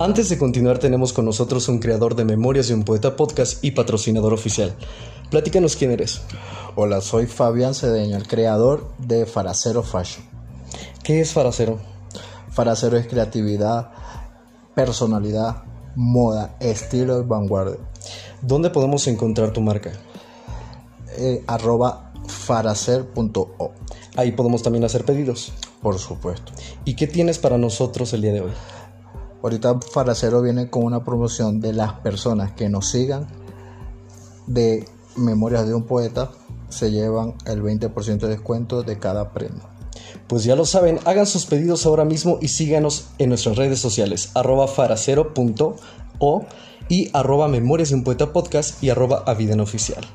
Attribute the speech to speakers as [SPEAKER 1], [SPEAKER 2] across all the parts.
[SPEAKER 1] Antes de continuar tenemos con nosotros un creador de Memorias de un Poeta Podcast y patrocinador oficial. Platícanos quién eres.
[SPEAKER 2] Hola, soy Fabián Cedeño, el creador de Faracero Fashion.
[SPEAKER 1] ¿Qué es Faracero?
[SPEAKER 2] Faracero es creatividad, personalidad, moda, estilo y vanguardia.
[SPEAKER 1] ¿Dónde podemos encontrar tu marca?
[SPEAKER 2] Eh, arroba faracer.o.
[SPEAKER 1] Ahí podemos también hacer pedidos.
[SPEAKER 2] Por supuesto.
[SPEAKER 1] ¿Y qué tienes para nosotros el día de hoy?
[SPEAKER 2] Ahorita Faracero viene con una promoción de las personas que nos sigan de Memorias de un Poeta. Se llevan el 20% de descuento de cada prenda.
[SPEAKER 1] Pues ya lo saben, hagan sus pedidos ahora mismo y síganos en nuestras redes sociales, arroba faracero.o y arroba memorias de un poeta podcast y arroba oficial.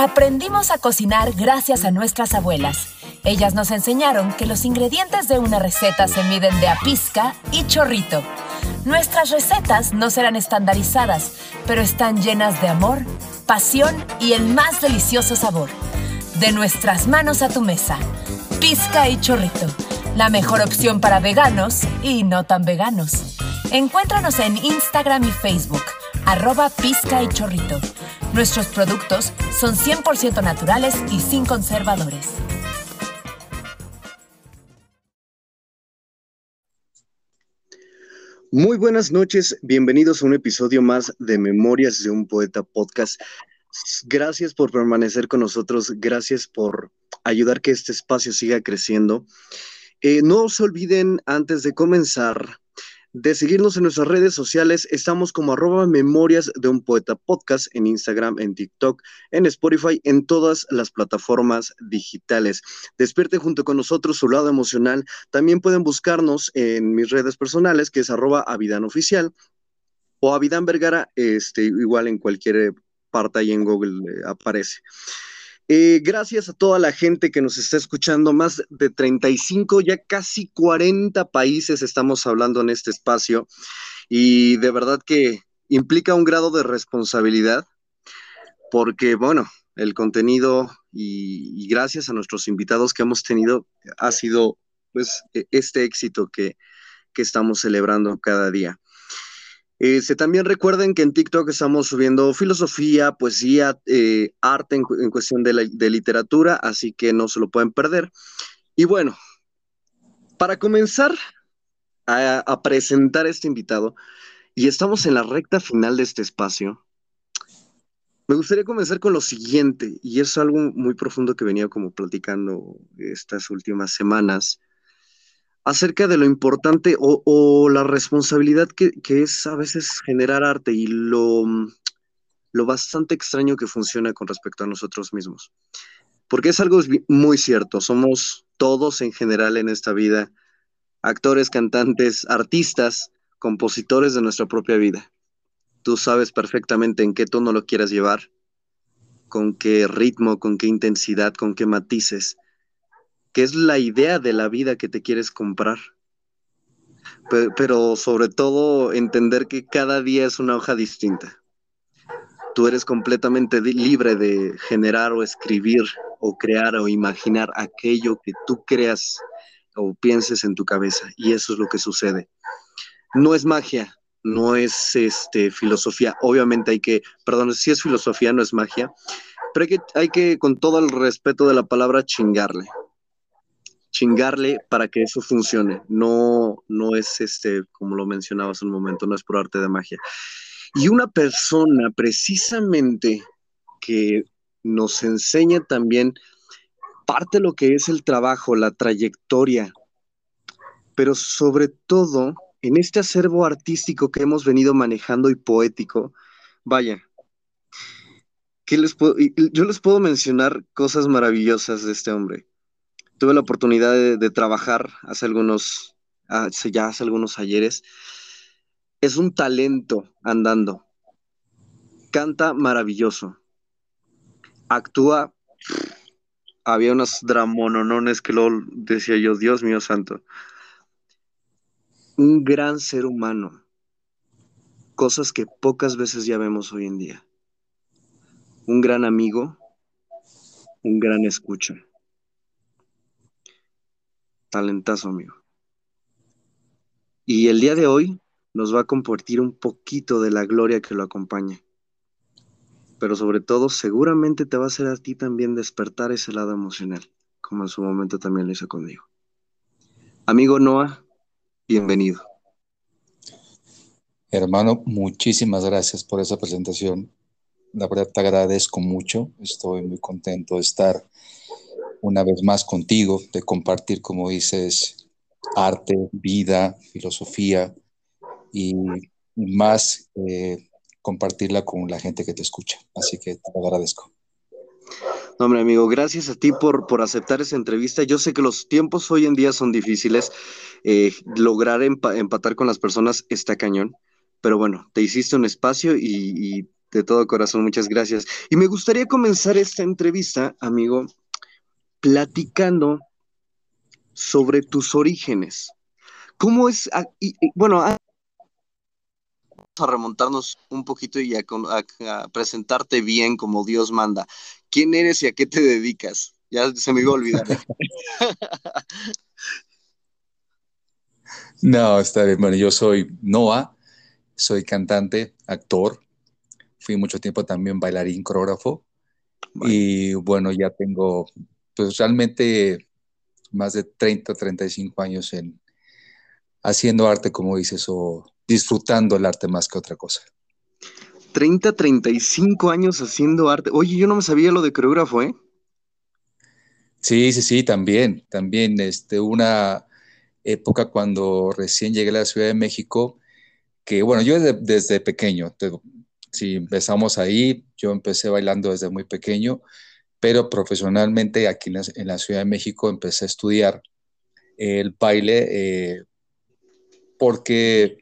[SPEAKER 3] Aprendimos a cocinar gracias a nuestras abuelas. Ellas nos enseñaron que los ingredientes de una receta se miden de a pizca y chorrito. Nuestras recetas no serán estandarizadas, pero están llenas de amor, pasión y el más delicioso sabor. De nuestras manos a tu mesa. Pizca y chorrito. La mejor opción para veganos y no tan veganos. Encuéntranos en Instagram y Facebook, arroba pizca y chorrito. Nuestros productos son 100% naturales y sin conservadores.
[SPEAKER 1] Muy buenas noches, bienvenidos a un episodio más de Memorias de un Poeta Podcast. Gracias por permanecer con nosotros, gracias por ayudar que este espacio siga creciendo. Eh, no se olviden antes de comenzar de seguirnos en nuestras redes sociales. Estamos como arroba memorias de un poeta podcast en Instagram, en TikTok, en Spotify, en todas las plataformas digitales. Despierte junto con nosotros su lado emocional. También pueden buscarnos en mis redes personales, que es arroba Avidan Oficial o Avidan Vergara, este, igual en cualquier parte ahí en Google eh, aparece. Eh, gracias a toda la gente que nos está escuchando, más de 35, ya casi 40 países estamos hablando en este espacio y de verdad que implica un grado de responsabilidad porque, bueno, el contenido y, gracias a nuestros invitados que hemos tenido ha sido pues e, este éxito que, que estamos celebrando cada día. Este, también recuerden que en TikTok estamos subiendo filosofía, poesía, eh, arte en, cuestión de, literatura, así que no se lo pueden perder. Y bueno, para comenzar a, a presentar a este invitado, y estamos en la recta final de este espacio, me gustaría comenzar con lo siguiente, y es algo muy profundo que venía como platicando estas últimas semanas acerca de lo importante o, la responsabilidad que, es a veces generar arte y lo, lo bastante extraño que funciona con respecto a nosotros mismos. Porque es algo muy cierto, somos todos en general en esta vida, actores, cantantes, artistas, compositores de nuestra propia vida. Tú sabes perfectamente en qué tono lo quieras llevar, con qué ritmo, con qué intensidad, con qué matices que es la idea de la vida que te quieres comprar. Pero, sobre todo entender que cada día es una hoja distinta. Tú eres completamente libre de generar o escribir o crear o imaginar aquello que tú creas o pienses en tu cabeza. Y eso es lo que sucede. No es magia, no es este, filosofía. Obviamente hay que, perdón, si es filosofía, no es magia, pero hay que, hay que, con todo el respeto de la palabra, chingarle chingarle para que eso funcione. No, no es este, como lo mencionabas un momento, no es por arte de magia. Y una persona precisamente que nos enseña también parte de lo que es el trabajo, la trayectoria, pero sobre todo en este acervo artístico que hemos venido manejando y poético, vaya, que les puedo, yo les puedo mencionar cosas maravillosas de este hombre tuve la oportunidad de, trabajar hace algunos, ya hace algunos ayeres. Es un talento andando. Canta maravilloso. Actúa. Había unos dramononones que lo decía yo, Dios mío santo. Un gran ser humano. Cosas que pocas veces ya vemos hoy en día. Un gran amigo. Un gran escucha talentazo, amigo. Y el día de hoy nos va a compartir un poquito de la gloria que lo acompaña. Pero sobre todo, seguramente te va a hacer a ti también despertar ese lado emocional, como en su momento también lo hizo conmigo. Amigo Noah, bienvenido.
[SPEAKER 4] Hermano, muchísimas gracias por esa presentación. La verdad te agradezco mucho. Estoy muy contento de estar una vez más contigo, de compartir, como dices, arte, vida, filosofía y más eh, compartirla con la gente que te escucha. Así que te agradezco.
[SPEAKER 1] No, hombre, amigo, gracias a ti por, por aceptar esa entrevista. Yo sé que los tiempos hoy en día son difíciles. Eh, lograr empatar con las personas está cañón. Pero bueno, te hiciste un espacio y, y de todo corazón, muchas gracias. Y me gustaría comenzar esta entrevista, amigo, platicando sobre tus orígenes. ¿Cómo es? Ah, bueno, vamos a remontarnos un poquito y a, presentarte bien como Dios manda. ¿Quién eres y a qué te dedicas? Ya se me iba a olvidar.
[SPEAKER 4] no, está bien. Bueno, yo soy Noah, soy cantante, actor. Fui mucho tiempo también bailarín, coreógrafo. Y bueno, ya tengo pues realmente más de 30, 35 años en haciendo arte, como dices, o disfrutando el arte más que otra cosa.
[SPEAKER 1] 30, 35 años haciendo arte. Oye, yo no me sabía lo de coreógrafo, ¿eh?
[SPEAKER 4] Sí, sí, sí, también, también, este, una época cuando recién llegué a la Ciudad de México, que bueno, yo desde, desde pequeño, si empezamos ahí, yo empecé bailando desde muy pequeño, pero profesionalmente aquí en la, Ciudad de México empecé a estudiar el baile eh, porque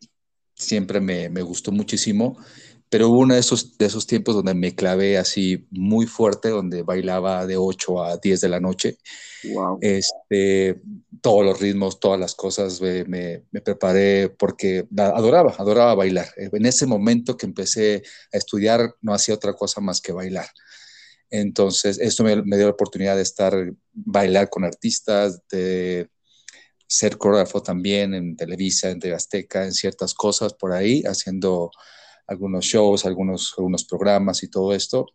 [SPEAKER 4] siempre me, gustó muchísimo, pero hubo uno de esos, de esos tiempos donde me clavé así muy fuerte, donde bailaba de 8 a 10 de la noche. Este, todos los ritmos, todas las cosas, me, me, preparé porque adoraba, adoraba bailar. En ese momento que empecé a estudiar, no hacía otra cosa más que bailar. Entonces, esto me, dio la oportunidad de estar, bailar con artistas, de ser coreógrafo también en Televisa, en Azteca, en ciertas cosas por ahí, haciendo algunos shows, algunos, algunos programas y todo esto.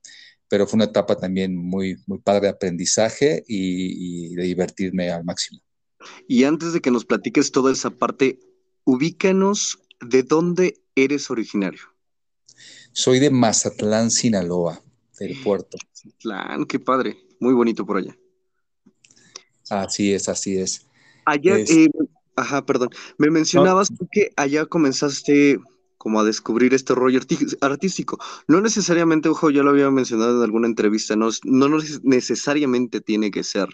[SPEAKER 4] Pero fue una etapa también muy, muy padre de aprendizaje y, de divertirme al máximo.
[SPEAKER 1] Y antes de que nos platiques toda esa parte, ubícanos de dónde eres originario.
[SPEAKER 4] Soy de Mazatlán, Sinaloa del puerto.
[SPEAKER 1] Plan, qué padre, muy bonito por allá.
[SPEAKER 4] Así es, así es.
[SPEAKER 1] Allá, eh, ajá, perdón, me mencionabas que allá comenzaste como a descubrir este rollo artístico. No necesariamente, ojo, ya lo había mencionado en alguna entrevista, no, no necesariamente tiene que ser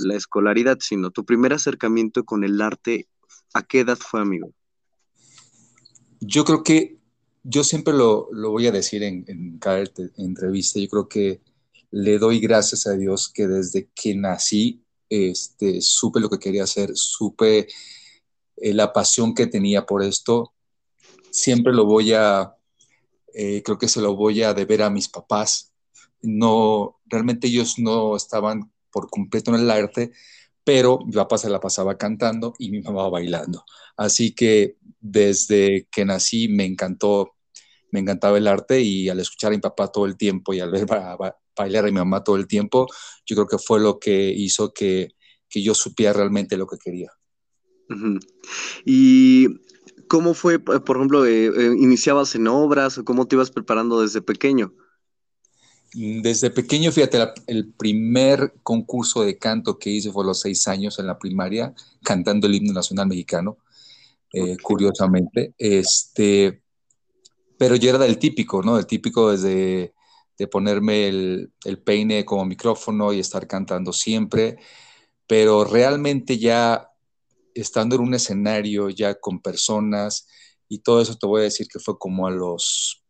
[SPEAKER 1] la escolaridad, sino tu primer acercamiento con el arte, ¿a qué edad fue, amigo?
[SPEAKER 4] Yo creo que yo siempre lo, voy a decir en, cada entrevista, yo creo que le doy gracias a Dios que desde que nací este, supe lo que quería hacer, supe eh, la pasión que tenía por esto. Siempre lo voy a, eh, creo que se lo voy a deber a mis papás. No, realmente ellos no estaban por completo en el arte, pero mi papá se la pasaba cantando y mi mamá bailando. Así que desde que nací me encantó me encantaba el arte y al escuchar a mi papá todo el tiempo y al ver bailar a mi mamá todo el tiempo, yo creo que fue lo que hizo que, yo supiera realmente lo que quería.
[SPEAKER 1] ¿Y cómo fue, por ejemplo, eh, eh, iniciabas en obras o cómo te ibas preparando desde pequeño?
[SPEAKER 4] Desde pequeño, fíjate, el primer concurso de canto que hice fue a los seis años en la primaria, cantando el himno nacional mexicano, eh, curiosamente. Este, pero yo era del típico, ¿no? Del típico desde de ponerme el, peine como micrófono y estar cantando siempre, pero realmente ya estando en un escenario, ya con personas y todo eso, te voy a decir que fue como a los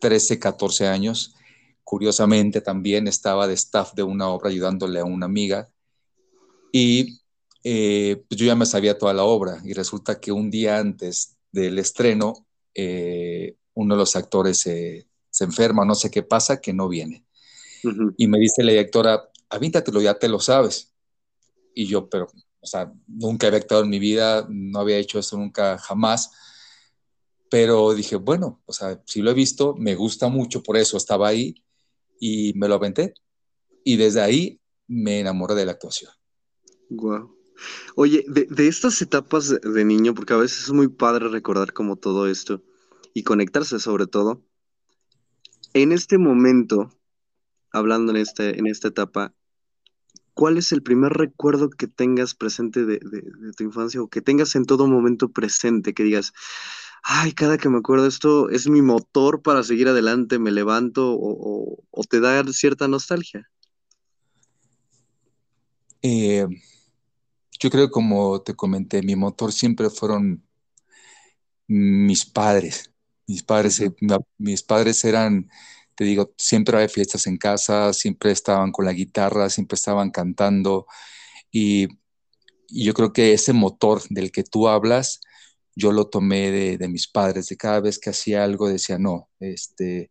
[SPEAKER 4] 13, 14 años. Curiosamente también estaba de staff de una obra ayudándole a una amiga y eh, pues yo ya me sabía toda la obra y resulta que un día antes del estreno eh, uno de los actores se enferma, no sé qué pasa, que no viene. Y me dice la directora, avíntatelo, ya te lo sabes. Y yo, pero o sea, nunca había actuado en mi vida, no había hecho eso nunca, jamás. Pero dije, bueno, o sea, si lo he visto, me gusta mucho, por eso estaba ahí y me lo aventé. Y desde ahí me enamoré de la actuación.
[SPEAKER 1] Wow. Oye, de, estas etapas de, niño, porque a veces es muy padre recordar como todo esto y conectarse sobre todo, en este momento, hablando en, este, en esta etapa, ¿cuál es el primer recuerdo que tengas presente de, tu infancia o que tengas en todo momento presente, que digas, ay, cada que me acuerdo esto es mi motor para seguir adelante, me levanto o, te da cierta nostalgia?
[SPEAKER 4] Eh, yo creo, como te comenté, mi motor siempre fueron mis padres. Mis padres, mis padres eran te digo, siempre había fiestas en casa, siempre estaban con la guitarra, siempre estaban cantando y, yo creo que ese motor del que tú hablas, yo lo tomé de, mis padres, de cada vez que hacía algo decía, no, este,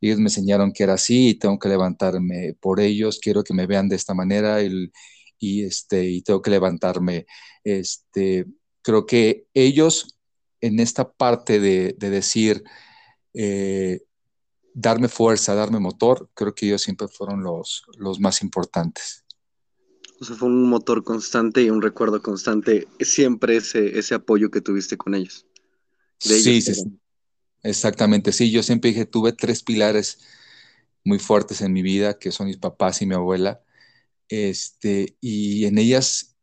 [SPEAKER 4] ellos me enseñaron que era así y tengo que levantarme por ellos, quiero que me vean de esta manera y, este, y tengo que levantarme. Este, creo que ellos en esta parte de, decir, eh, darme fuerza, darme motor, creo que ellos siempre fueron los, los más importantes.
[SPEAKER 1] O sea, fue un motor constante y un recuerdo constante, siempre ese, ese apoyo que tuviste con ellos.
[SPEAKER 4] sí, sí, exactamente, sí, yo siempre dije, tuve tres pilares muy fuertes en mi vida, que son mis papás y mi abuela, este, y en ellas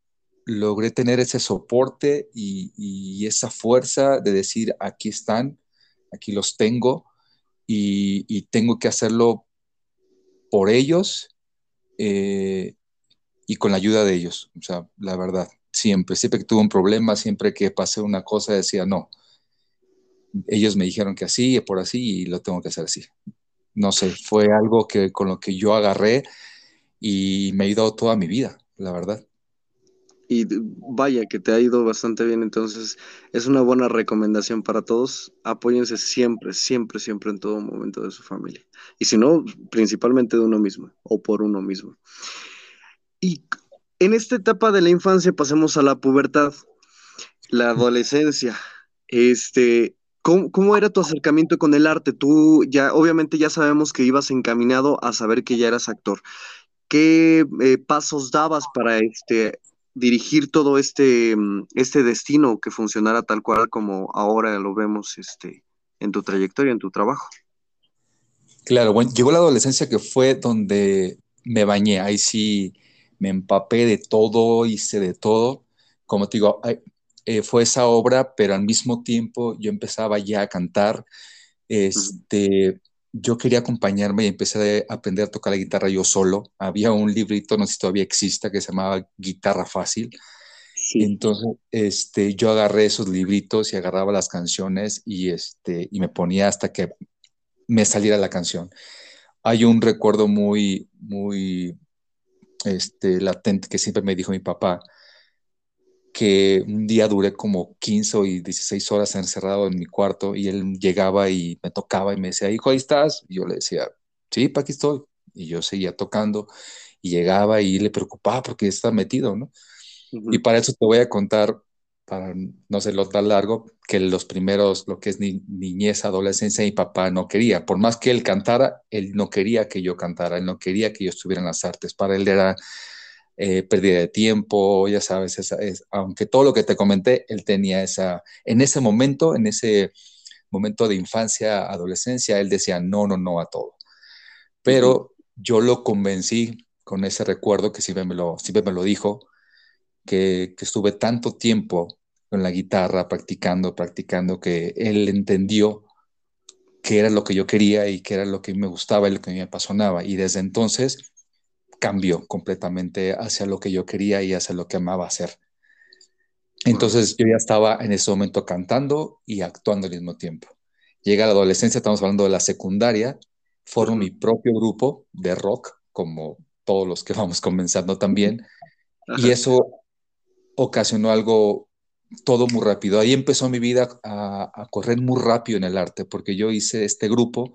[SPEAKER 4] logré tener ese soporte y, esa fuerza de decir, aquí están, aquí los tengo, y, tengo que hacerlo por ellos eh, y con la ayuda de ellos. O sea, la verdad, siempre, siempre que tuve un problema, siempre que pasé una cosa, decía, no, ellos me dijeron que así, y por así, y lo tengo que hacer así. No sé, fue algo que con lo que yo agarré y me ha ido toda mi vida, la verdad
[SPEAKER 1] y vaya que te ha ido bastante bien, entonces es una buena recomendación para todos. Apóyense siempre, siempre, siempre en todo momento de su familia. Y si no, principalmente de uno mismo o por uno mismo. Y en esta etapa de la infancia pasemos a la pubertad, la adolescencia. Este, ¿cómo, era tu acercamiento con el arte? Tú ya, obviamente ya sabemos que ibas encaminado a saber que ya eras actor. ¿Qué eh, pasos dabas para este, dirigir todo este, mm, este destino que funcionara tal cual como ahora lo vemos este, en tu trayectoria, en tu trabajo.
[SPEAKER 4] Claro, bueno, llegó la adolescencia que fue donde me bañé, ahí sí me empapé de todo, hice de todo. Como te digo, eh, fue esa obra, pero al mismo tiempo yo empezaba ya a cantar. Este, yo quería acompañarme y empecé a aprender a tocar la guitarra yo solo. Había un librito, no sé si todavía exista, que se llamaba Guitarra Fácil. Entonces, este, yo agarré esos libritos y agarraba las canciones y, este, y me ponía hasta que me saliera la canción. Hay un recuerdo muy, muy este, latente que siempre me dijo mi papá, que un día duré como 15 y 16 horas encerrado en mi cuarto y él llegaba y me tocaba y me decía, hijo, ahí estás. Y yo le decía, sí, para aquí estoy. Y yo seguía tocando y llegaba y le preocupaba porque está metido, ¿no? Y para eso te voy a contar, para no ser lo tan largo, que los primeros, lo que es niñez, adolescencia, mi papá no quería. Por más que él cantara, él no quería que yo cantara, él no quería que yo estuviera en las artes. Para él era eh, de tiempo, ya sabes, es, aunque todo lo que te comenté, él tenía esa, en ese momento, en ese momento de infancia, adolescencia, él decía no, no, no a todo. Pero yo lo convencí con ese recuerdo que siempre me lo, siempre me lo dijo, que, que estuve tanto tiempo con la guitarra practicando, practicando, que él entendió que era lo que yo quería y que era lo que me gustaba y lo que me apasionaba. Y desde entonces cambió completamente hacia lo que yo quería y hacia lo que amaba hacer. Entonces yo ya estaba en ese momento cantando y actuando al mismo tiempo. Llega la adolescencia, estamos hablando de la secundaria, formo mi propio grupo de rock, como todos los que vamos comenzando también, y eso ocasionó algo todo muy rápido. Ahí empezó mi vida a, a, correr muy rápido en el arte, porque yo hice este grupo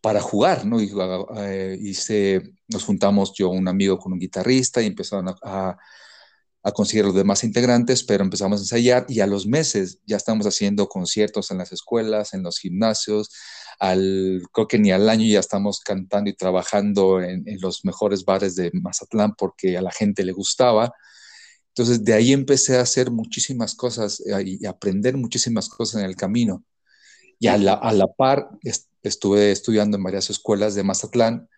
[SPEAKER 4] para jugar, ¿no? Y, eh, nos juntamos yo, un amigo con un guitarrista y empezaron a, a conseguir los demás integrantes, pero empezamos a ensayar y a los meses ya estamos haciendo conciertos en las escuelas, en los gimnasios, al, creo que ni al año ya estamos cantando y trabajando en, los mejores bares de Mazatlán porque a la gente le gustaba. Entonces de ahí empecé a hacer muchísimas cosas eh, y aprender muchísimas cosas en el camino. Y a la, a la par estuve estudiando en varias escuelas de Mazatlán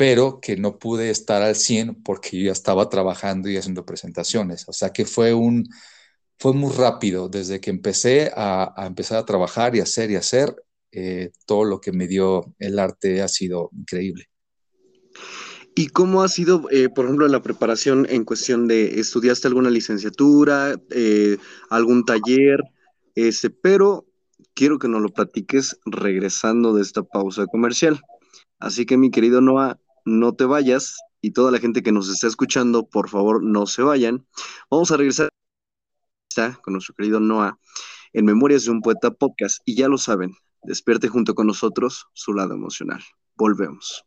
[SPEAKER 4] pero que no pude estar al 100 porque yo ya estaba trabajando y haciendo presentaciones. O sea que fue un, fue muy rápido desde que empecé a, empezar a trabajar y hacer y hacer. Eh, todo lo que me dio el arte ha sido increíble.
[SPEAKER 1] ¿Y cómo ha sido, eh, por ejemplo, la preparación en cuestión de, ¿estudiaste alguna licenciatura, eh, algún taller? Este, pero quiero que nos lo platiques regresando de esta pausa comercial. Así que mi querido Noah, no te vayas y toda la gente que nos está escuchando, por favor, no se vayan. Vamos a regresar con nuestro querido Noah en Memorias de un Poeta Podcast y ya lo saben, despierte junto con nosotros su lado emocional. Volvemos.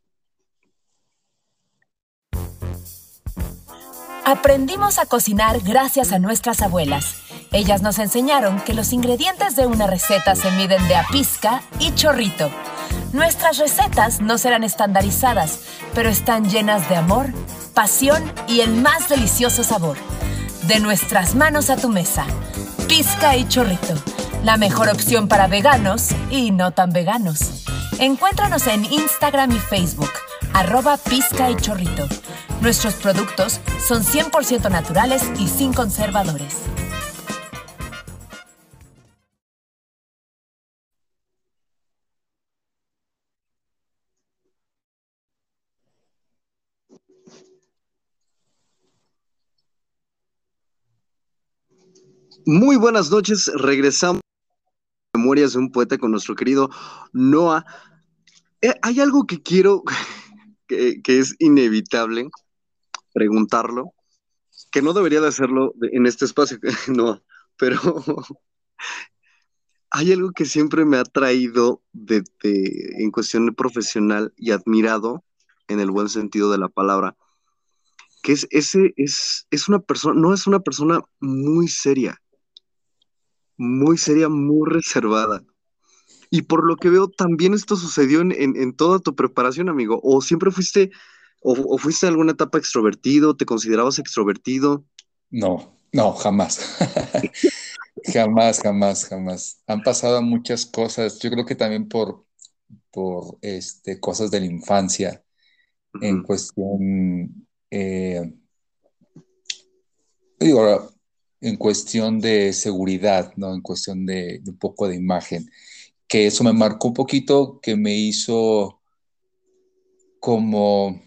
[SPEAKER 3] Aprendimos a cocinar gracias a nuestras abuelas. Ellas nos enseñaron que los ingredientes de una receta se miden de a pizca y chorrito Nuestras recetas no serán estandarizadas, pero están llenas de amor, pasión y el más delicioso sabor. De nuestras manos a tu mesa. Pizca y chorrito. La mejor opción para veganos y no tan veganos. Encuéntranos en Instagram y Facebook, arroba pizca y chorrito. Nuestros productos son 100% naturales y sin conservadores.
[SPEAKER 1] Muy buenas noches, regresamos a Memorias de un Poeta con nuestro querido Noah. Eh, hay algo que quiero, que, es inevitable preguntarlo, que no debería de hacerlo en este espacio, Noah, pero hay algo que siempre me ha traído en cuestión profesional y admirado en el buen sentido de la palabra, que es ese, es, es una persona, no es una persona muy seria, muy seria, muy reservada. Y por lo que veo, también esto sucedió en, toda tu preparación, amigo. ¿O siempre fuiste, o, fuiste en alguna etapa extrovertido? ¿Te considerabas extrovertido?
[SPEAKER 4] No, no, jamás. jamás, jamás, jamás. Han pasado muchas cosas. Yo creo que también por, por este, cosas de la infancia, en cuestión. Eh, digo, en cuestión de seguridad, ¿no? En cuestión de, un poco de imagen, que eso me marcó un poquito, que me hizo como,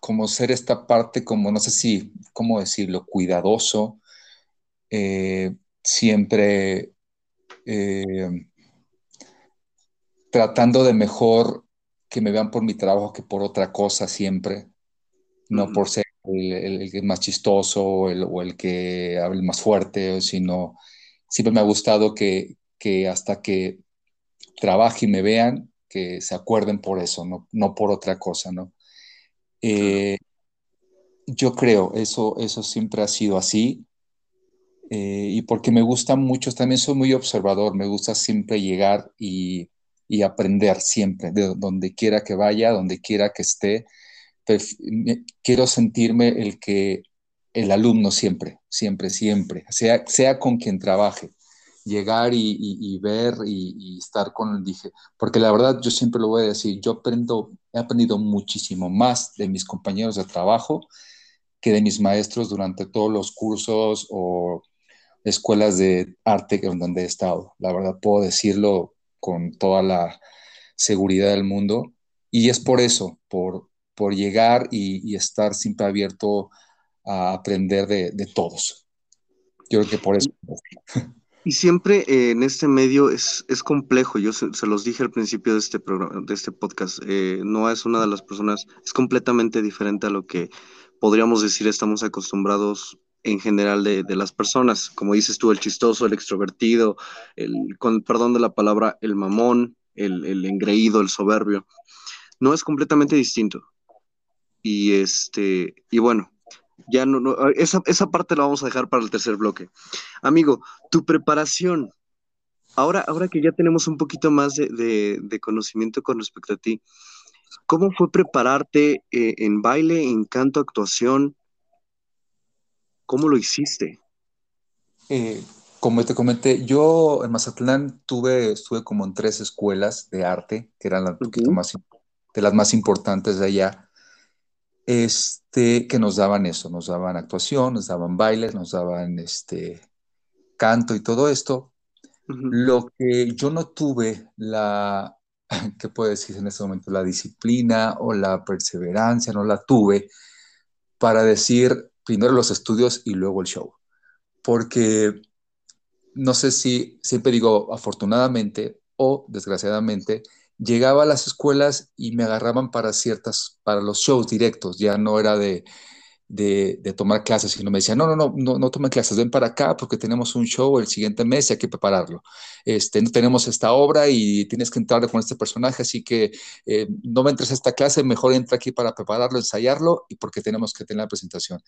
[SPEAKER 4] como ser esta parte, como no sé si, ¿cómo decirlo?, cuidadoso, eh, siempre eh, tratando de mejor que me vean por mi trabajo que por otra cosa siempre, no por ser el, el, más chistoso o el, que hable más fuerte, sino siempre me ha gustado que, hasta que trabaje y me vean, que se acuerden por eso, no, no por otra cosa, ¿no? Eh, yo creo, eso, eso siempre ha sido así. Eh, y porque me gusta mucho, también soy muy observador, me gusta siempre llegar y, y aprender siempre, de donde quiera que vaya, donde quiera que esté quiero sentirme el que el alumno siempre, siempre, siempre, sea, sea con quien trabaje, llegar y, ver y, estar con, dije, porque la verdad yo siempre lo voy a decir, yo aprendo, he aprendido muchísimo más de mis compañeros de trabajo que de mis maestros durante todos los cursos o escuelas de arte donde he estado. La verdad puedo decirlo con toda la seguridad del mundo. Y es por eso, por, por llegar y, estar siempre abierto a aprender de, todos. Yo creo que por eso.
[SPEAKER 1] Y siempre eh, en este medio es, es complejo, yo se, los dije al principio de este, programa, de este podcast, eh, no es una de las personas, es completamente diferente a lo que podríamos decir estamos acostumbrados en general de, las personas, como dices tú, el chistoso, el extrovertido, el, con perdón de la palabra, el mamón, el, el engreído, el soberbio. No es completamente distinto. Y este, y bueno, ya no, no esa, esa parte la vamos a dejar para el tercer bloque. Amigo, tu preparación, ahora, ahora que ya tenemos un poquito más de, conocimiento con respecto a ti, ¿cómo fue prepararte eh, en baile, en canto, actuación? ¿Cómo lo hiciste?
[SPEAKER 4] Eh, como te comenté, yo en Mazatlán tuve, estuve como en tres escuelas de arte, que eran poquito más, de las más importantes de allá, este, que nos daban eso, nos daban actuación, nos daban bailes, nos daban este, canto y todo esto. Lo que yo no tuve la, ¿qué puedo decir en este momento? La disciplina o la perseverancia, no la tuve para decir primero los estudios y luego el show. Porque no sé si siempre digo afortunadamente o desgraciadamente, llegaba a las escuelas y me agarraban para ciertas, para los shows directos, ya no era de, de, tomar clases, sino me decían, no, no, no, no, no tomen clases, ven para acá porque tenemos un show el siguiente mes y hay que prepararlo. Este, no tenemos esta obra y tienes que entrar con este personaje, así que eh, no me entres a esta clase, mejor entra aquí para prepararlo, ensayarlo y porque tenemos que tener la presentación.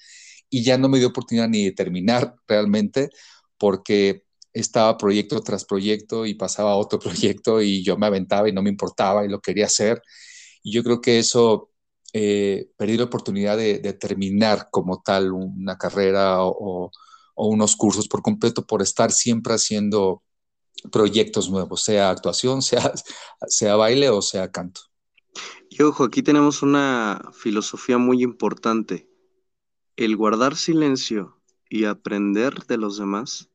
[SPEAKER 4] Y ya no me dio oportunidad ni de terminar realmente porque estaba proyecto tras proyecto y pasaba otro proyecto y yo me aventaba y no me importaba y lo quería hacer. Y yo creo que eso, eh, perdí la oportunidad de, terminar como tal una carrera o, unos cursos por completo por estar siempre haciendo proyectos nuevos, sea actuación, sea, sea baile o sea canto.
[SPEAKER 1] Y ojo, aquí tenemos una filosofía muy importante. El guardar silencio y aprender de los demás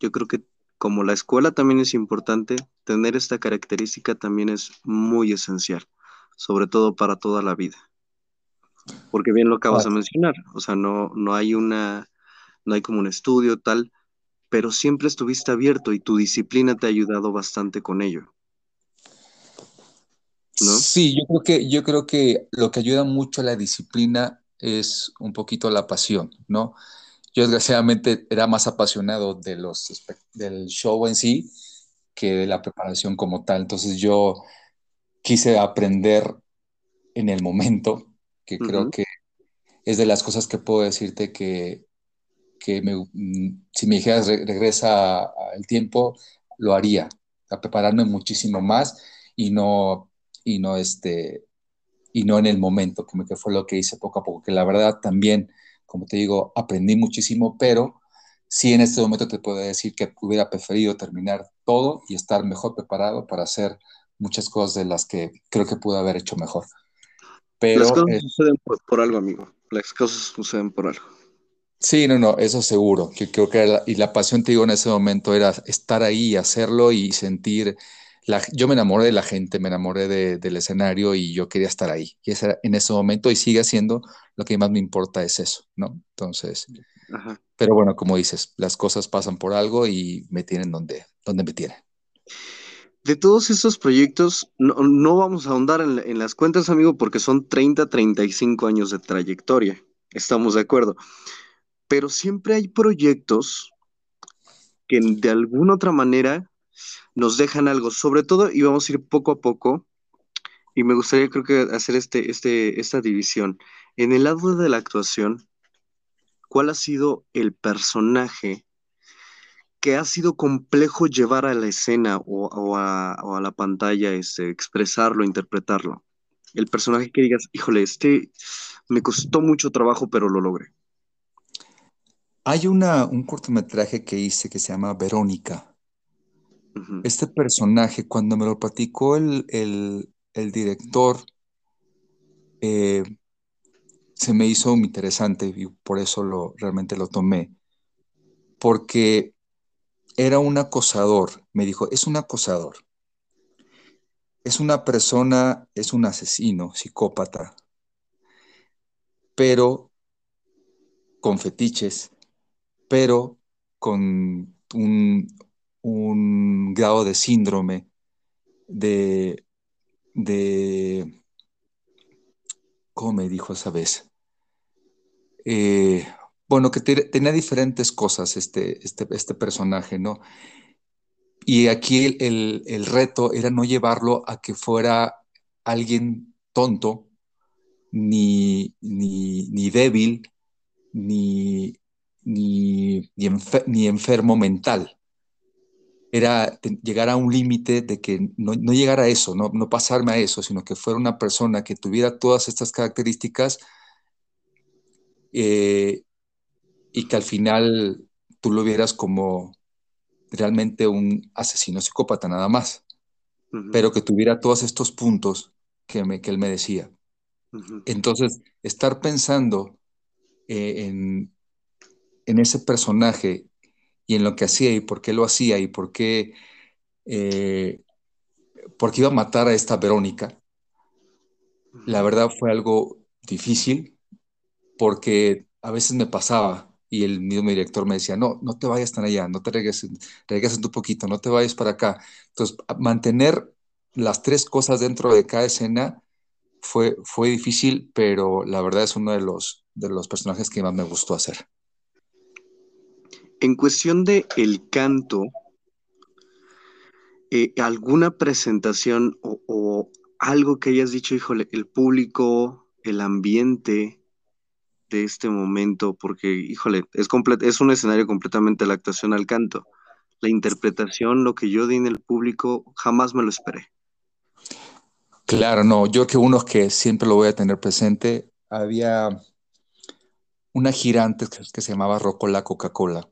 [SPEAKER 1] yo creo que como la escuela también es importante, tener esta característica también es muy esencial, sobre todo para toda la vida. Porque bien lo acabas de mencionar, o sea, no, no hay una, no hay como un estudio tal, pero siempre estuviste abierto y tu disciplina te ha ayudado bastante con ello.
[SPEAKER 4] ¿No? Sí, yo creo que, yo creo que lo que ayuda mucho a la disciplina es un poquito la pasión, ¿no? Yo desgraciadamente era más apasionado de los, del show en sí que de la preparación como tal. Entonces yo quise aprender en el momento, que creo que es de las cosas que puedo decirte que, que mm, si me dijeras regresa el tiempo, lo haría, a prepararme muchísimo más y no, y no, este, y no en el momento, que, que fue lo que hice poco a poco, que la verdad también como te digo, aprendí muchísimo, pero sí en este momento te puedo decir que hubiera preferido terminar todo y estar mejor preparado para hacer muchas cosas de las que creo que pude haber hecho mejor.
[SPEAKER 1] Pero, las cosas suceden por, algo, amigo. Las cosas suceden por algo.
[SPEAKER 4] Sí, no, no, eso seguro. Que creo que y la pasión, te digo, en ese momento era estar ahí, hacerlo y sentir yo me enamoré de la gente, me enamoré del escenario y yo quería estar ahí. Y ese, en ese momento, y sigue siendo, lo que más me importa es eso, ¿no? Entonces, pero bueno, como dices, las cosas pasan por algo y me tienen donde, donde me tienen.
[SPEAKER 1] De todos estos proyectos, no, vamos a ahondar en, en, las cuentas, amigo, porque son 30, 35 años de trayectoria. Estamos de acuerdo. Pero siempre hay proyectos que de alguna otra manera nos dejan algo, sobre todo, y vamos a ir poco a poco, y me gustaría creo que hacer este, este, esta división. En el lado de la actuación, ¿cuál ha sido el personaje que ha sido complejo llevar a la escena o, a, la pantalla, este, expresarlo, interpretarlo? El personaje que digas, híjole, este me costó mucho trabajo, pero lo logré.
[SPEAKER 4] Hay una, un cortometraje que hice que se llama Verónica. Este personaje, cuando me lo platicó el, director, eh, se me hizo muy interesante y por eso lo, realmente lo tomé. Porque era un acosador, me dijo, es un acosador. Es una persona, es un asesino, psicópata, pero con fetiches, pero con un, un grado de síndrome de, de ¿cómo me dijo esa vez? Eh, bueno, que tenía diferentes cosas este, este, este, personaje, ¿no? Y aquí el, el, reto era no llevarlo a que fuera alguien tonto, ni, ni, ni débil, ni, ni, ni, enfermo mental. Era llegar a un límite de que no, no llegara a eso, no, no pasarme a eso, sino que fuera una persona que tuviera todas estas características eh, y que al final tú lo vieras como realmente un asesino psicópata nada más, pero que tuviera todos estos puntos que, me, que él me decía. Entonces, estar pensando eh, en, en, ese personaje y en lo que hacía y por qué lo hacía y por qué, eh, por qué iba a matar a esta Verónica, la verdad fue algo difícil porque a veces me pasaba y el mismo director me decía, no, no te vayas tan allá, no te regreses, regreses un poquito, no te vayas para acá. Entonces, mantener las tres cosas dentro de cada escena fue, fue difícil, pero la verdad es uno de los, de los personajes que más me gustó hacer.
[SPEAKER 1] En cuestión de el canto, eh, ¿alguna presentación o, algo que hayas dicho, híjole, el público, el ambiente, de este momento, porque, híjole, es, un escenario completamente la actuación al canto. La interpretación, lo que yo di en el público, jamás me lo esperé.
[SPEAKER 4] Claro, no, yo que uno que siempre lo voy a tener presente, había una girante que, se llamaba Rocola Coca-Cola,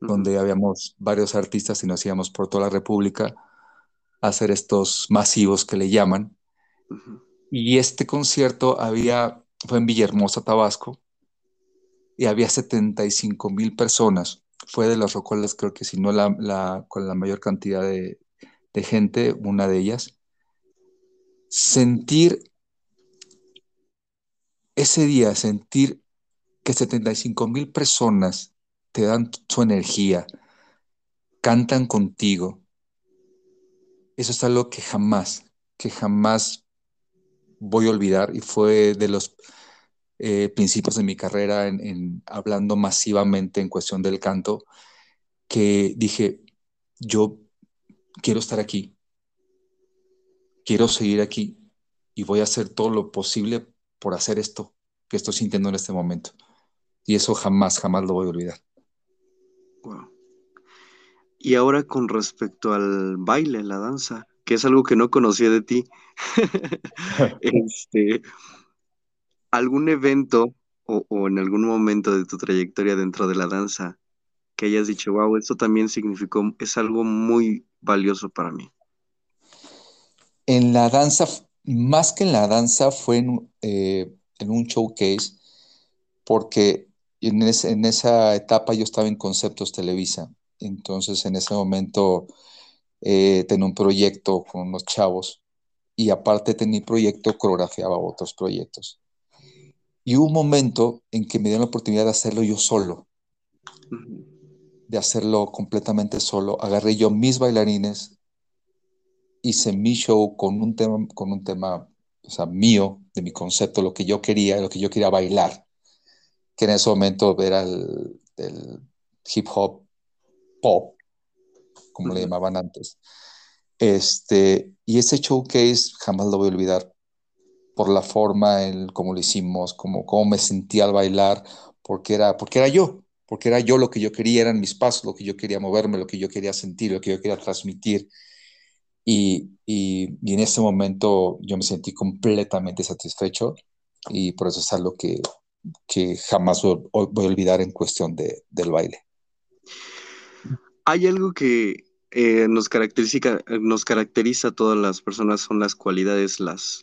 [SPEAKER 4] donde habíamos varios artistas y nos íbamos por toda la República a hacer estos masivos que le llaman. Y este concierto había, fue en Villahermosa, Tabasco, y había 75 mil personas. Fue de las rocolas, creo que si no la, con la mayor cantidad de, gente, una de ellas. Sentir ese día, sentir que 75 mil personas te dan su energía, cantan contigo. Eso es algo que jamás, que jamás voy a olvidar y fue de los eh, principios de mi carrera en, hablando masivamente en cuestión del canto, que dije, yo quiero estar aquí, quiero seguir aquí y voy a hacer todo lo posible por hacer esto que estoy sintiendo en este momento. Y eso jamás, jamás lo voy a olvidar.
[SPEAKER 1] Y ahora con respecto al baile, la danza, que es algo que no conocía de ti, este, algún evento o, en algún momento de tu trayectoria dentro de la danza que hayas dicho, wow, esto también significó, es algo muy valioso para mí?
[SPEAKER 4] En la danza, más que en la danza, fue en, eh, un showcase, porque en, en, esa etapa yo estaba en Conceptos Televisa. Entonces, en ese momento eh, tenía un proyecto con unos chavos y aparte tenía proyecto, coreografiaba otros proyectos. Y hubo un momento en que me dieron la oportunidad de hacerlo yo solo, de hacerlo completamente solo. Agarré yo mis bailarines, hice mi show con un tema, con un tema o mío, de mi concepto, lo que yo quería, lo que yo quería bailar, que en ese momento era el, hip hop pop, como le llamaban antes. Este, y ese showcase jamás lo voy a olvidar por la forma en cómo lo hicimos, cómo, cómo me sentía al bailar, porque era, porque era yo, porque era yo lo que yo quería, eran mis pasos, lo que yo quería moverme, lo que yo quería sentir, lo que yo quería transmitir. Y, y, en ese momento yo me sentí completamente satisfecho y por eso es algo que, que jamás voy, a olvidar en cuestión de, del baile.
[SPEAKER 1] Hay algo que eh, nos, caracteriza, nos caracteriza a todas las personas son las cualidades, las,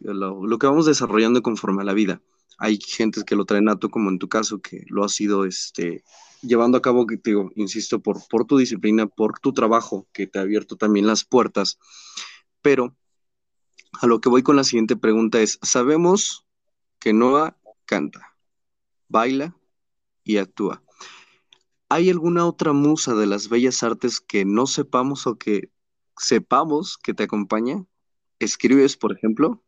[SPEAKER 1] lo, que vamos desarrollando conforme a la vida. Hay gente que lo trae nato, como en tu caso, que lo has ido este, llevando a cabo, que te digo, insisto, por, por tu disciplina, por tu trabajo, que te ha abierto también las puertas. Pero a lo que voy con la siguiente pregunta es, sabemos que Noah canta, baila y actúa. ¿Hay alguna otra musa de las bellas artes que no sepamos o que sepamos que te acompaña? ¿Escribes, por ejemplo?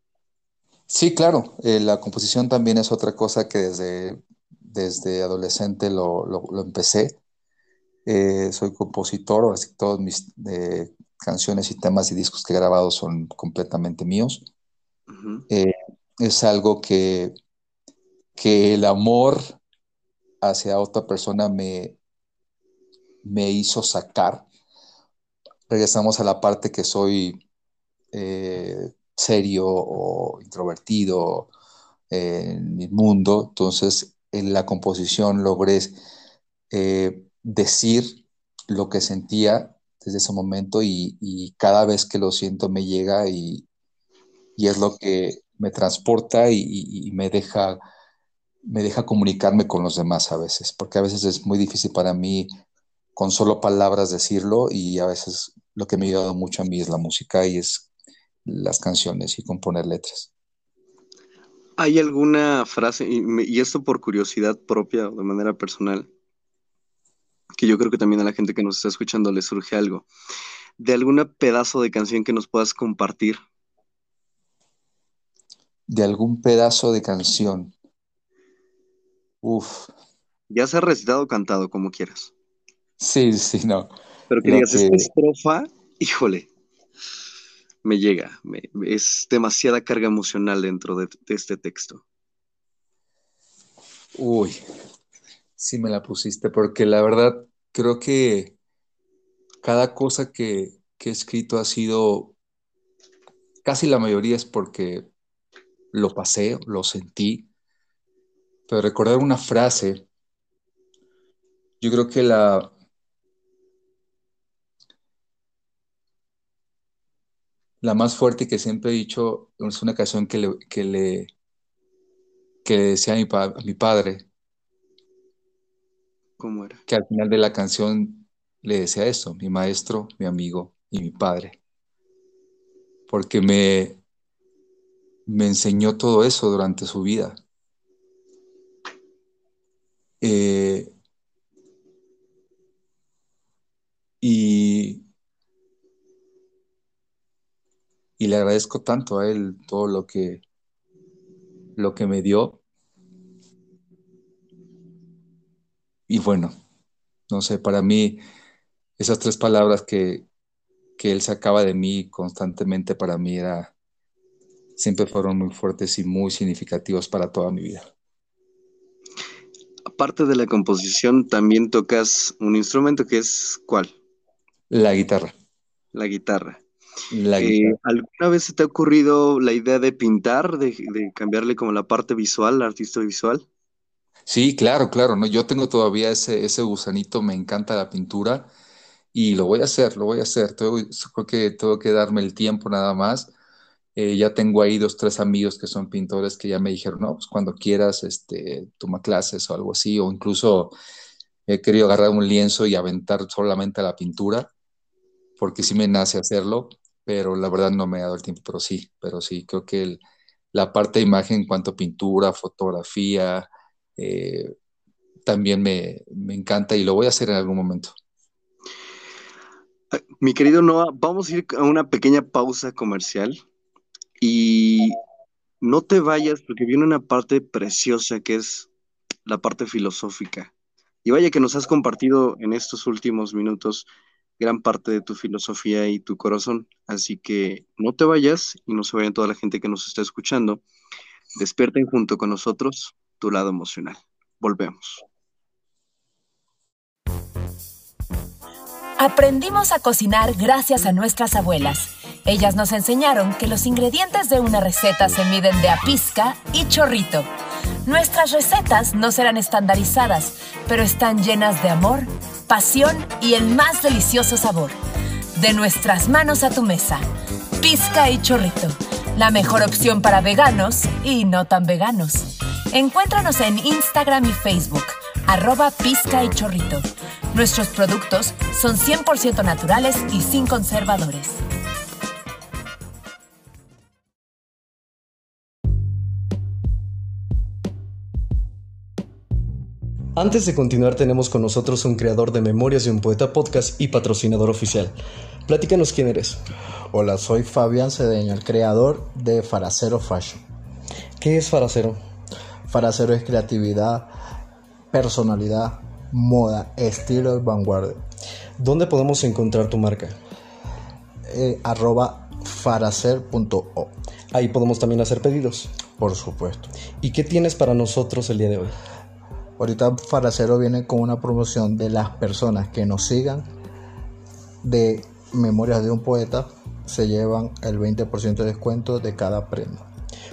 [SPEAKER 4] Sí, claro. Eh, la composición también es otra cosa que desde, desde adolescente lo, empecé. Eh, soy compositor, así que todas mis eh, canciones y temas y discos que he grabado son completamente míos. es algo que, que el amor hacia otra persona me, me hizo sacar. Regresamos a la parte que soy eh, serio o introvertido en mi mundo. Entonces, en la composición logré eh, decir lo que sentía desde ese momento y, cada vez que lo siento me llega y, es lo que me transporta y, me deja me deja comunicarme con los demás a veces, porque a veces es muy difícil para mí con solo palabras decirlo y a veces lo que me ha ayudado mucho a mí es la música y es las canciones y componer letras.
[SPEAKER 1] ¿Hay alguna frase, y, esto por curiosidad propia o de manera personal, que yo creo que también a la gente que nos está escuchando le surge algo, de algún pedazo de canción que nos puedas compartir?
[SPEAKER 4] De algún pedazo de canción. Uf.
[SPEAKER 1] Ya se ha recitado o cantado, como quieras.
[SPEAKER 4] Sí, sí, no.
[SPEAKER 1] Pero que digas, esta estrofa, híjole, me llega. es demasiada carga emocional dentro de, este texto.
[SPEAKER 4] Uy, sí me la pusiste, porque la verdad creo que cada cosa que, que he escrito ha sido, casi la mayoría es porque lo pasé, lo sentí, pero recordar una frase, yo creo que la, la más fuerte que siempre he dicho es una canción que le, que le, que decía a mi, a mi padre.
[SPEAKER 1] ¿Cómo era?
[SPEAKER 4] Que al final de la canción le decía eso, mi maestro, mi amigo y mi padre. Porque me, me enseñó todo eso durante su vida. Eh, y, y le agradezco tanto a él todo lo que, lo que me dio. Y bueno, no sé, para mí esas tres palabras que, que él sacaba de mí constantemente para mí era, siempre fueron muy fuertes y muy significativos para toda mi vida
[SPEAKER 1] aparte de la composición, también tocas un instrumento que es ¿cuál?
[SPEAKER 4] La guitarra.
[SPEAKER 1] La guitarra. Eh, ¿Alguna vez se te ha ocurrido la idea de pintar, de, cambiarle como la parte visual, la artista visual?
[SPEAKER 4] Sí, claro, claro, ¿no? Yo tengo todavía ese, ese gusanito, me encanta la pintura y lo voy a hacer, lo voy a hacer. creo que tengo que darme el tiempo nada más eh, ya tengo ahí dos, tres amigos que son pintores que ya me dijeron, no, pues cuando quieras, este, toma clases o algo así, o incluso he querido agarrar un lienzo y aventar solamente la pintura, porque sí me nace hacerlo, pero la verdad no me ha dado el tiempo, pero sí, pero sí, creo que la parte de imagen en cuanto a pintura, fotografía, eh, también me, me encanta y lo voy a hacer en algún momento.
[SPEAKER 1] Mi querido Noah, vamos a ir a una pequeña pausa comercial y no te vayas porque viene una parte preciosa que es la parte filosófica. Y vaya que nos has compartido en estos últimos minutos gran parte de tu filosofía y tu corazón. Así que no te vayas y no se vayan toda la gente que nos está escuchando. Despierten junto con nosotros tu lado emocional. Volvemos.
[SPEAKER 3] Aprendimos a cocinar gracias a nuestras abuelas ellas nos enseñaron que los ingredientes de una receta se miden de a pizca y chorrito. Nuestras recetas no serán estandarizadas, pero están llenas de amor, pasión y el más delicioso sabor. De nuestras manos a tu mesa. Pizca y chorrito. La mejor opción para veganos y no tan veganos. Encuéntranos en Instagram y Facebook, arroba pizca y chorrito. Nuestros productos son 100% naturales y sin conservadores.
[SPEAKER 2] Antes de continuar tenemos con nosotros un creador de Memorias de un Poeta Podcast y patrocinador oficial. Platícanos quién eres.
[SPEAKER 5] Hola, soy Fabián Cedeño, el creador de Faracero Fashion.
[SPEAKER 2] ¿Qué es Faracero?
[SPEAKER 5] Faracero es creatividad, personalidad, moda, estilo y vanguardia.
[SPEAKER 2] ¿Dónde podemos encontrar tu marca?
[SPEAKER 5] Eh, arroba faracer.o.
[SPEAKER 2] Ahí podemos también hacer pedidos.
[SPEAKER 5] Por supuesto.
[SPEAKER 2] ¿Y qué tienes para nosotros el día de hoy? Ahorita Faracero viene con una promoción de las personas que nos sigan de Memorias de un Poeta. Se llevan el 20% de descuento de cada premio.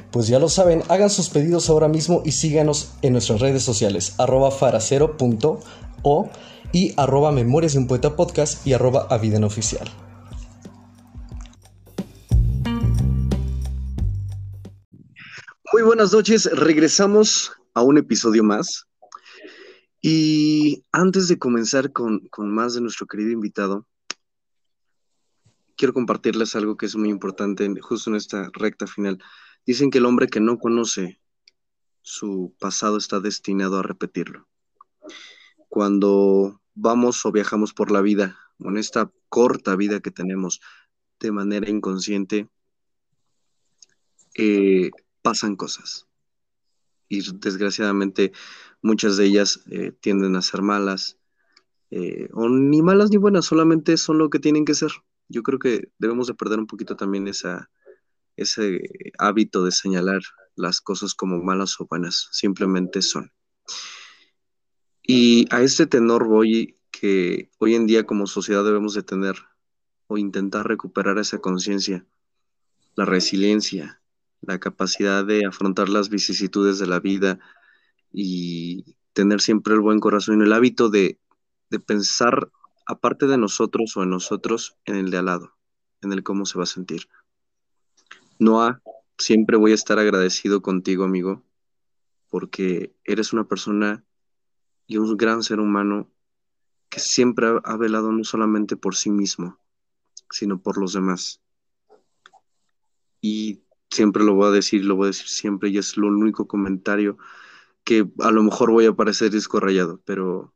[SPEAKER 6] Pues ya lo saben, hagan sus pedidos ahora mismo y síganos en nuestras redes sociales, arroba faracero.o y arroba memorias de un poeta podcast y arroba aviden oficial.
[SPEAKER 1] Muy buenas noches, regresamos a un episodio más. Y antes de comenzar con, con más de nuestro querido invitado, quiero compartirles algo que es muy importante justo en esta recta final. Dicen que el hombre que no conoce su pasado está destinado a repetirlo. Cuando vamos o viajamos por la vida, en esta corta vida que tenemos de manera inconsciente, eh, pasan cosas. Y desgraciadamente muchas de ellas eh, tienden a ser malas, eh, o ni malas ni buenas, solamente son lo que tienen que ser. Yo creo que debemos de perder un poquito también esa, ese hábito de señalar las cosas como malas o buenas, simplemente son. Y a este tenor voy que hoy en día como sociedad debemos de tener o intentar recuperar esa conciencia, la resiliencia, la capacidad de afrontar las vicisitudes de la vida y tener siempre el buen corazón y el hábito de, de pensar aparte de nosotros o en nosotros, en el de al lado, en el cómo se va a sentir. Noah, siempre voy a estar agradecido contigo, amigo, porque eres una persona y un gran ser humano que siempre ha velado no solamente por sí mismo, sino por los demás. Y siempre lo voy a decir, lo voy a decir siempre, y es lo único comentario que a lo mejor voy a parecer disco pero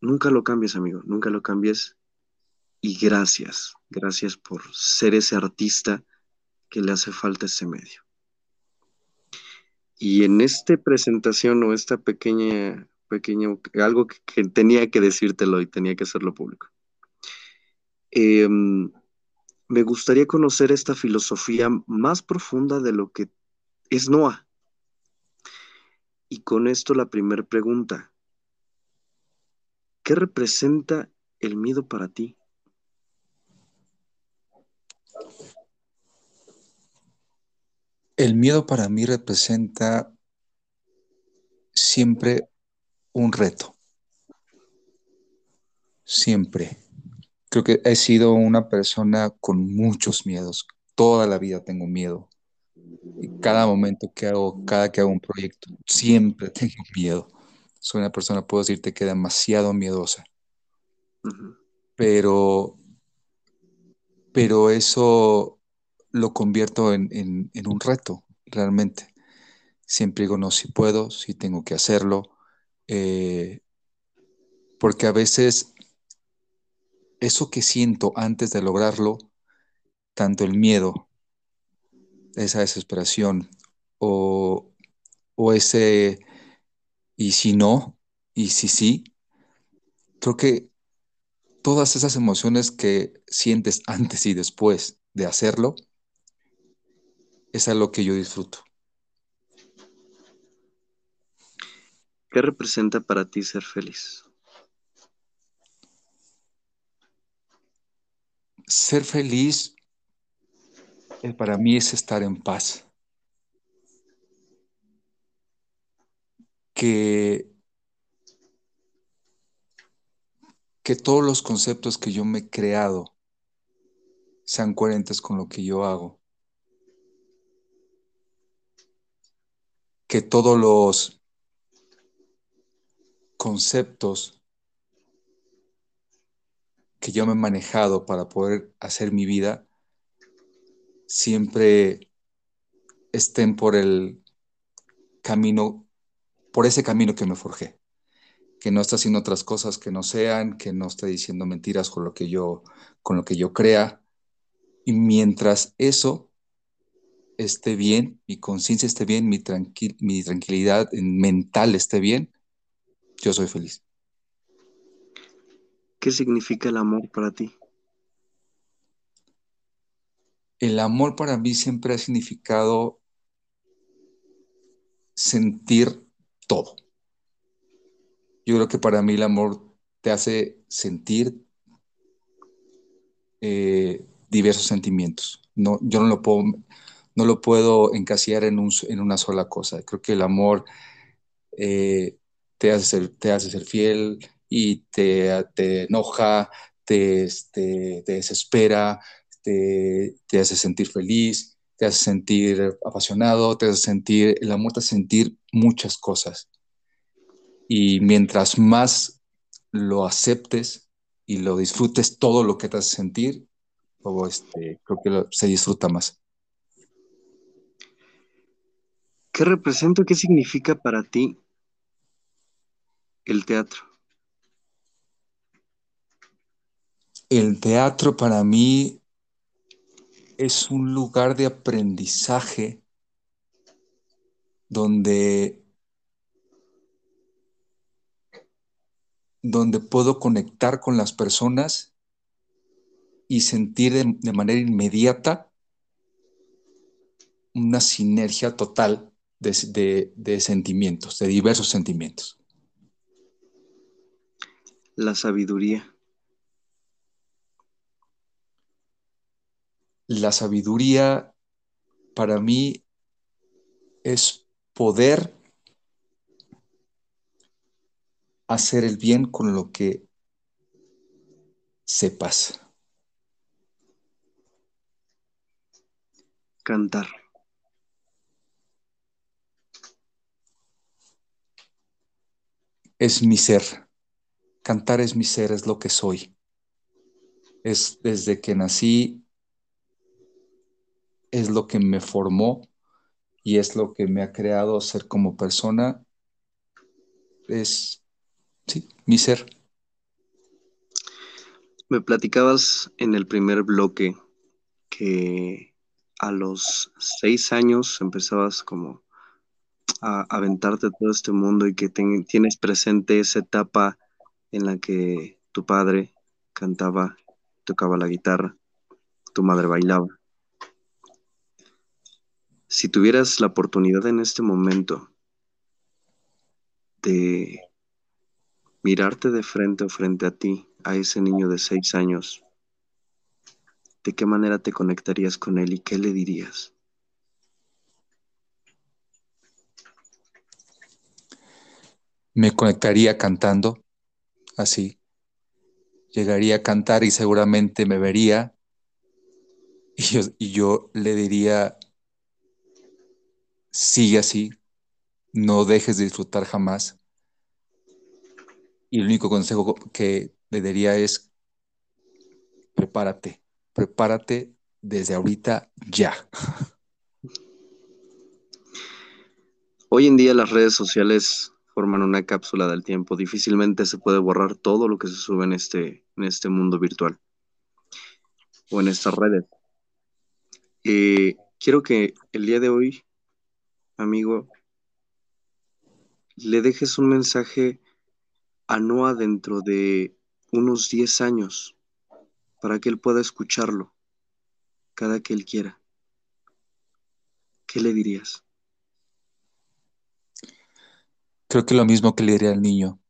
[SPEAKER 1] nunca lo cambies, amigo, nunca lo cambies. Y gracias, gracias por ser ese artista que le hace falta ese medio. Y en esta presentación o esta pequeña, pequeño, algo que, tenía que decírtelo y tenía que hacerlo público. Em, me gustaría conocer esta filosofía más profunda de lo que es Noah. Y con esto la primera pregunta. ¿Qué representa el miedo para ti?
[SPEAKER 4] El miedo para mí representa siempre un reto. Siempre. Creo que he sido una persona con muchos miedos. Toda la vida tengo miedo. Y cada momento que hago, cada que hago un proyecto, siempre tengo miedo. Soy una persona, puedo decirte, que demasiado miedosa. Pero, pero eso lo convierto en, un reto, realmente. Siempre digo, no, si puedo, si tengo que hacerlo, eh, porque a veces eso que siento antes de lograrlo, tanto el miedo, esa desesperación o, o ese y si no, y si sí, creo que todas esas emociones que sientes antes y después de hacerlo, es lo que yo disfruto.
[SPEAKER 1] ¿Qué representa para ti ser feliz?
[SPEAKER 4] Ser feliz para mí es estar en paz. Que, que todos los conceptos que yo me he creado sean coherentes con lo que yo hago. que todos los conceptos que yo me he manejado para poder hacer mi vida siempre estén por el camino, por ese camino que me forjé, que no esté haciendo otras cosas que no sean, que no esté diciendo mentiras con lo que yo, con lo que yo crea. Y mientras eso esté bien, mi conciencia esté bien, mi tranquilidad mental esté bien, yo soy feliz.
[SPEAKER 1] ¿Qué significa el amor para ti?
[SPEAKER 4] El amor para mí siempre ha significado sentir todo. Yo creo que para mí el amor te hace sentir eh, diversos sentimientos. No, yo no lo puedo, no lo puedo encasillar en, en una sola cosa. Creo que el amor eh, te, hace ser, te hace ser fiel y te, te enoja, te, este, te desespera, te, te, hace sentir feliz, te hace sentir apasionado, te hace sentir, el amor te hace sentir muchas cosas. Y mientras más lo aceptes y lo disfrutes todo lo que te hace sentir, este, creo que se disfruta más.
[SPEAKER 1] ¿Qué representa, qué significa para ti el teatro?
[SPEAKER 4] El teatro para mí es un lugar de aprendizaje donde, donde puedo conectar con las personas y sentir de, manera inmediata una sinergia total de, sentimientos, de diversos sentimientos.
[SPEAKER 1] La sabiduría.
[SPEAKER 4] La sabiduría para mí es poder hacer el bien con lo que sepas.
[SPEAKER 1] Cantar.
[SPEAKER 4] Es mi ser. Cantar es mi ser, es lo que soy. Es desde que nací, es lo que me formó y es lo que me ha creado ser como persona. Es, sí, mi ser.
[SPEAKER 1] Me platicabas en el primer bloque que a los seis años empezabas como a aventarte todo este mundo y que tienes presente esa etapa en la que tu padre cantaba, tocaba la guitarra, tu madre bailaba. Si tuvieras la oportunidad en este momento de mirarte de frente o frente a ti, a ese niño de seis años, ¿de qué manera te conectarías con él y qué le dirías?
[SPEAKER 4] Me conectaría cantando, así. Llegaría a cantar y seguramente me vería y yo, le diría, sigue así, no dejes de disfrutar jamás. Y el único consejo que le daría es, prepárate, prepárate desde ahorita ya.
[SPEAKER 1] Hoy en día las redes sociales forman una cápsula del tiempo. Difícilmente se puede borrar todo lo que se sube en este, en este mundo virtual o en estas redes. Eh, quiero que el día de hoy, amigo, le dejes un mensaje a Noah dentro de unos 10 años para que él pueda escucharlo cada que él quiera. ¿Qué le dirías?
[SPEAKER 4] Creo que lo mismo que le diría al niño.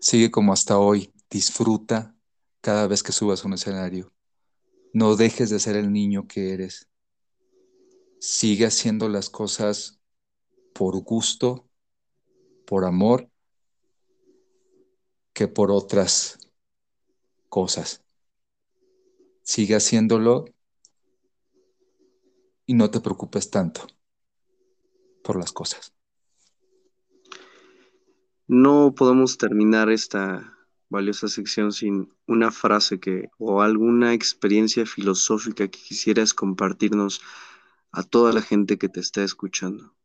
[SPEAKER 4] Sigue como hasta hoy, disfruta cada vez que subas a un escenario. No dejes de ser el niño que eres. Sigue haciendo las cosas por gusto, por amor, que por otras cosas sigue haciéndolo y no te preocupes tanto por las cosas.
[SPEAKER 1] No podemos terminar esta valiosa sección sin una frase que o alguna experiencia filosófica que quisieras compartirnos a toda la gente que te está escuchando.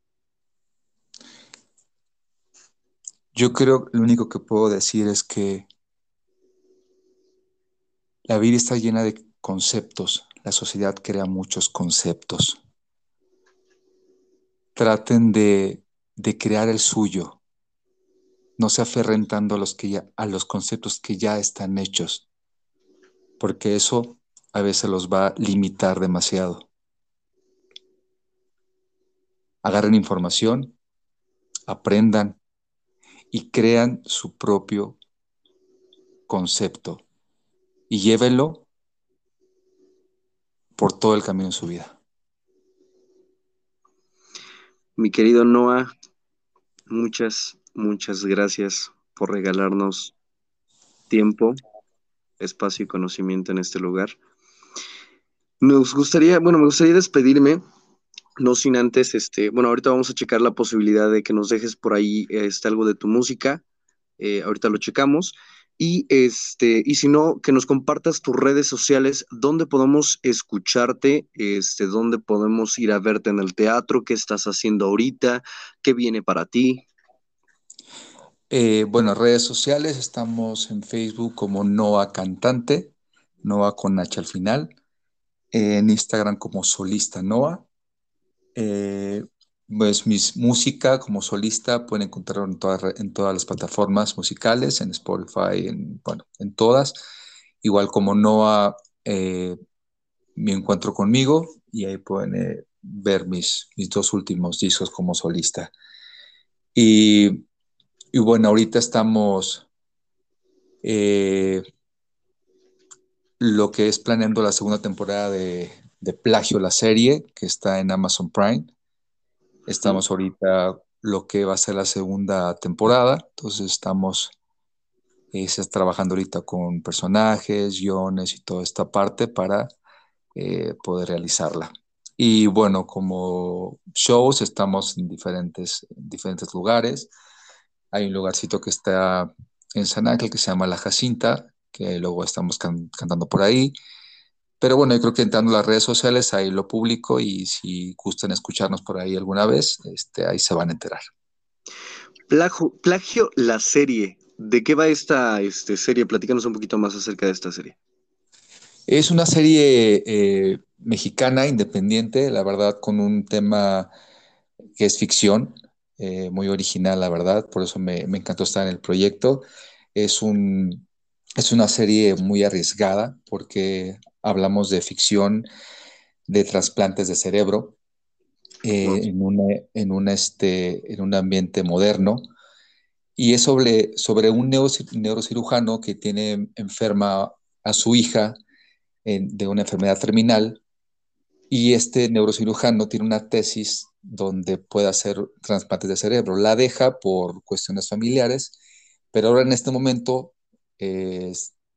[SPEAKER 4] Yo creo lo único que puedo decir es que la vida está llena de conceptos. La sociedad crea muchos conceptos. Traten de, crear el suyo. No se aferren a los, que a los conceptos que ya están hechos, porque eso a veces los va a limitar demasiado. Agarren información, aprendan y crean su propio concepto y llévenlo por todo el camino de su vida.
[SPEAKER 1] Mi querido Noah, muchas, muchas gracias por regalarnos tiempo, espacio y conocimiento en este lugar. Nos gustaría, bueno, me gustaría despedirme, no sin antes, este, bueno, ahorita vamos a checar la posibilidad de que nos dejes por ahí este, algo de tu música. Eh, ahorita lo checamos. Y, este, y si no, que nos compartas tus redes sociales, dónde podemos escucharte, este, dónde podemos ir a verte en el teatro, qué estás haciendo ahorita, qué viene para ti.
[SPEAKER 4] Eh, bueno, redes sociales, estamos en Facebook como Noa Cantante, Noa con H al final, en Instagram como Solista Noa. Eh, pues mi música como solista pueden encontrarlo en todas, en todas las plataformas musicales, en Spotify, en, bueno, en todas. Igual como Noah, eh, mi encuentro conmigo, y ahí pueden eh, ver mis, mis dos últimos discos como solista. Y, y bueno, ahorita estamos eh, lo que es planeando la segunda temporada de, de Plagio, la serie, que está en Amazon Prime Estamos ahorita lo que va a ser la segunda temporada, entonces estamos eh, trabajando ahorita con personajes, guiones y toda esta parte para eh, poder realizarla. Y bueno, como shows estamos en diferentes, diferentes lugares. Hay un lugarcito que está en San Ángel que se llama La Jacinta, que luego estamos cantando por ahí. Pero bueno, yo creo que entrando a las redes sociales, ahí lo publico y si gustan escucharnos por ahí alguna vez, este, ahí se van a enterar.
[SPEAKER 1] Plagio, la serie. ¿De qué va esta este, serie? Platícanos un poquito más acerca de esta serie.
[SPEAKER 4] Es una serie eh, mexicana independiente, la verdad, con un tema que es ficción, eh, muy original, la verdad, por eso me, me, encantó estar en el proyecto. Es, un, es una serie muy arriesgada porque hablamos de ficción de trasplantes de cerebro eh, en, en, este, en un ambiente moderno. Y es sobre, sobre un neurocirujano que tiene enferma a su hija de una enfermedad terminal y este neurocirujano tiene una tesis donde puede hacer trasplantes de cerebro. La deja por cuestiones familiares, pero ahora en este momento eh,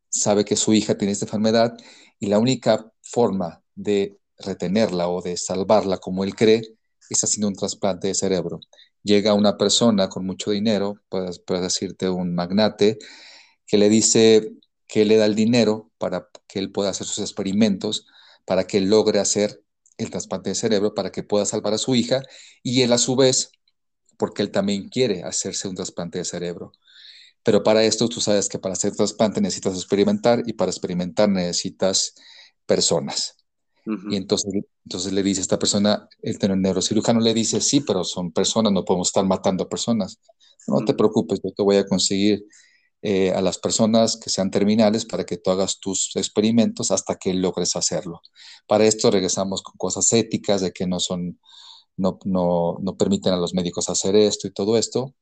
[SPEAKER 4] sabe que su hija tiene esta enfermedad y la única forma de retenerla o de salvarla como él cree es haciendo un trasplante de cerebro. Llega una persona con mucho dinero, puedes, decirte un magnate, que le dice que le da el dinero para que él pueda hacer sus experimentos, para que logre hacer el trasplante de cerebro, para que pueda salvar a su hija, y él a su vez, porque él también quiere hacerse un trasplante de cerebro. Pero para esto tú sabes que para hacer trasplante necesitas experimentar y para experimentar necesitas personas. Y entonces, entonces le dice a esta persona, el neurocirujano le dice, sí, pero son personas, no podemos estar matando a personas. No te preocupes, yo te voy a conseguir eh, a las personas que sean terminales para que tú hagas tus experimentos hasta que logres hacerlo. Para esto regresamos con cosas éticas de que no son, no, no, no permiten a los médicos hacer esto y todo esto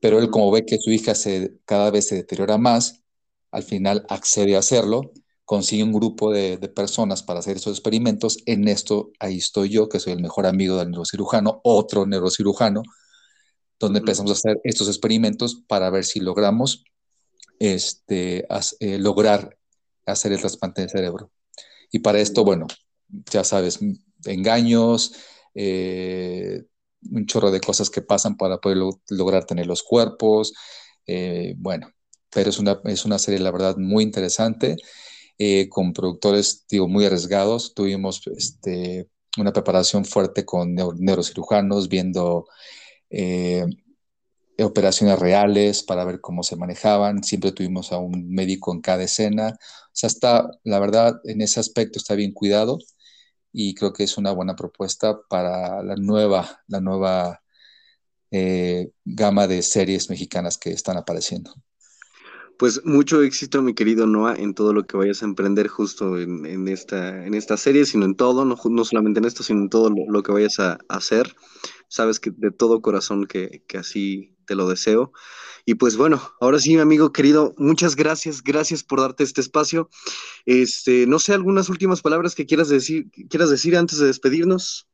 [SPEAKER 4] pero él como ve que su hija se, cada vez se deteriora más, al final accede a hacerlo, consigue un grupo de, personas para hacer esos experimentos. En esto, ahí estoy yo, que soy el mejor amigo del neurocirujano, otro neurocirujano, donde empezamos a hacer estos experimentos para ver si logramos este, eh, lograr hacer el trasplante de cerebro. Y para esto, bueno, ya sabes, engaños, eh, un chorro de cosas que pasan para poder lograr tener los cuerpos. Eh, bueno, pero es una, es una serie, la verdad, muy interesante, eh, con productores, muy arriesgados. Tuvimos este, una preparación fuerte con neurocirujanos, viendo operaciones reales para ver cómo se manejaban. Siempre tuvimos a un médico en cada escena. O sea, está, la verdad, en ese aspecto está bien cuidado y creo que es una buena propuesta para la nueva, la nueva eh, gama de series mexicanas que están apareciendo.
[SPEAKER 1] Pues mucho éxito, mi querido Noah, en todo lo que vayas a emprender justo en, esta, en esta serie, sino en todo, no, no solamente en esto, sino en todo lo, que vayas a, hacer. Sabes que de todo corazón que, así, te lo deseo. Y pues bueno, ahora sí, mi amigo querido, muchas gracias, gracias por darte este espacio. Este, no sé, algunas últimas palabras que quieras decir, quieras decir antes de despedirnos.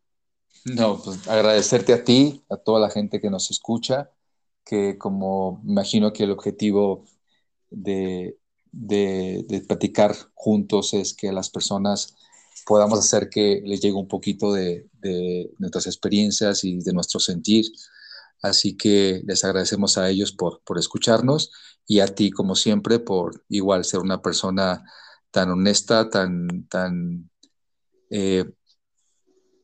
[SPEAKER 4] No, pues agradecerte a ti, a toda la gente que nos escucha, que como imagino que el objetivo de, de, platicar juntos es que las personas podamos hacer que les llegue un poquito de, de, nuestras experiencias y de nuestro sentir. Así que les agradecemos a ellos por, por escucharnos y a ti, como siempre, por igual ser una persona tan honesta, tan, tan eh,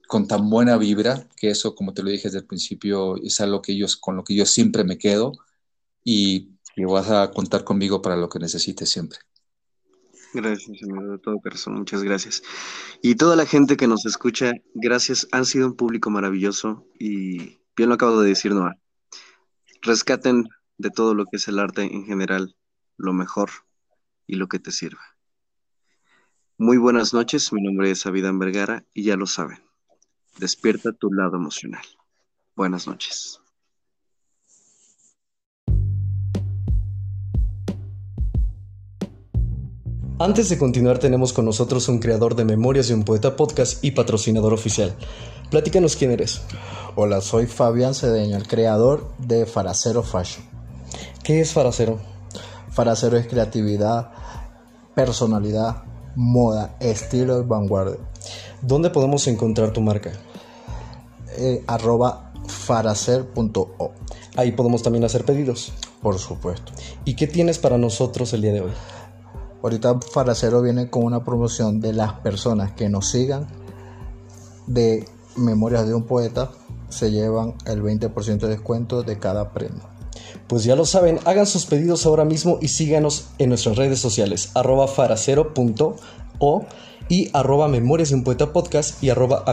[SPEAKER 4] con tan buena vibra, que eso, como te lo dije desde el principio, es algo que ellos, con lo que yo siempre me quedo y, y vas a contar conmigo para lo que necesites siempre.
[SPEAKER 1] Gracias, amigo, de todo corazón, muchas gracias. Y toda la gente que nos escucha, gracias, han sido un público maravilloso y bien lo acabo de decir, Noah. Rescaten de todo lo que es el arte en general, lo mejor y lo que te sirva. Muy buenas noches, mi nombre es Avidan Vergara y ya lo saben. Despierta tu lado emocional. Buenas noches.
[SPEAKER 6] Antes de continuar tenemos con nosotros un creador de Memorias de un Poeta Podcast y patrocinador oficial. Platícanos quién eres.
[SPEAKER 5] Hola, soy Fabián Cedeño, el creador de Faracero Fashion.
[SPEAKER 6] ¿Qué es Faracero?
[SPEAKER 5] Faracero es creatividad, personalidad, moda, estilo y vanguardia.
[SPEAKER 6] ¿Dónde podemos encontrar tu marca?
[SPEAKER 5] Eh, arroba faracer.o.
[SPEAKER 6] Ahí podemos también hacer pedidos.
[SPEAKER 5] Por supuesto.
[SPEAKER 6] ¿Y qué tienes para nosotros el día de hoy?
[SPEAKER 5] Ahorita Faracero viene con una promoción de las personas que nos sigan de Memorias de un Poeta. Se llevan el 20% de descuento de cada prenda.
[SPEAKER 6] Pues ya lo saben, hagan sus pedidos ahora mismo y síganos en nuestras redes sociales, arroba faracero.o y arroba memorias de un poeta podcast y arroba.